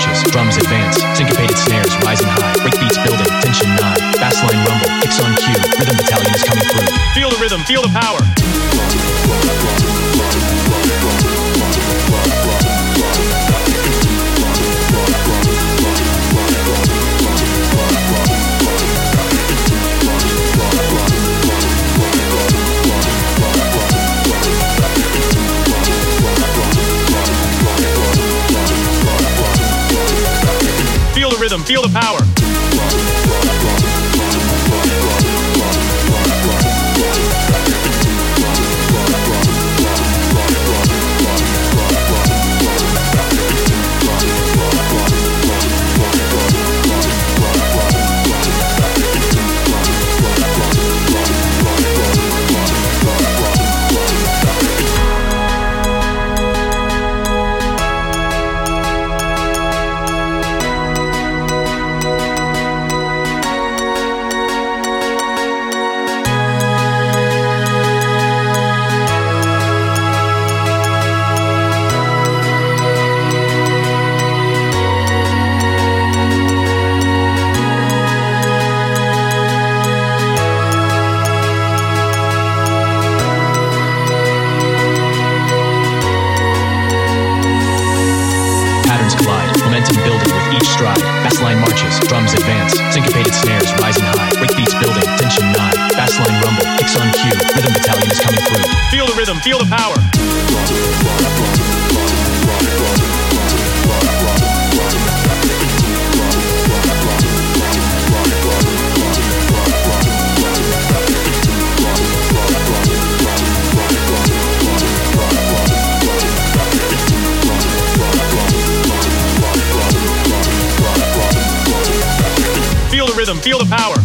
Marches, drums advance, syncopated snares rising high, breakbeats building, tension nigh. Bassline rumble, kicks on cue, rhythm battalion is coming through. Feel the rhythm, feel the power. Rhythm, feel the power. Building with each stride. Bassline marches, drums advance, syncopated snares rising high, breakbeats building, tension nigh. Bassline rumble, kicks on cue, rhythm battalion is coming through. Feel the rhythm, feel the power. Feel the rhythm, feel the power.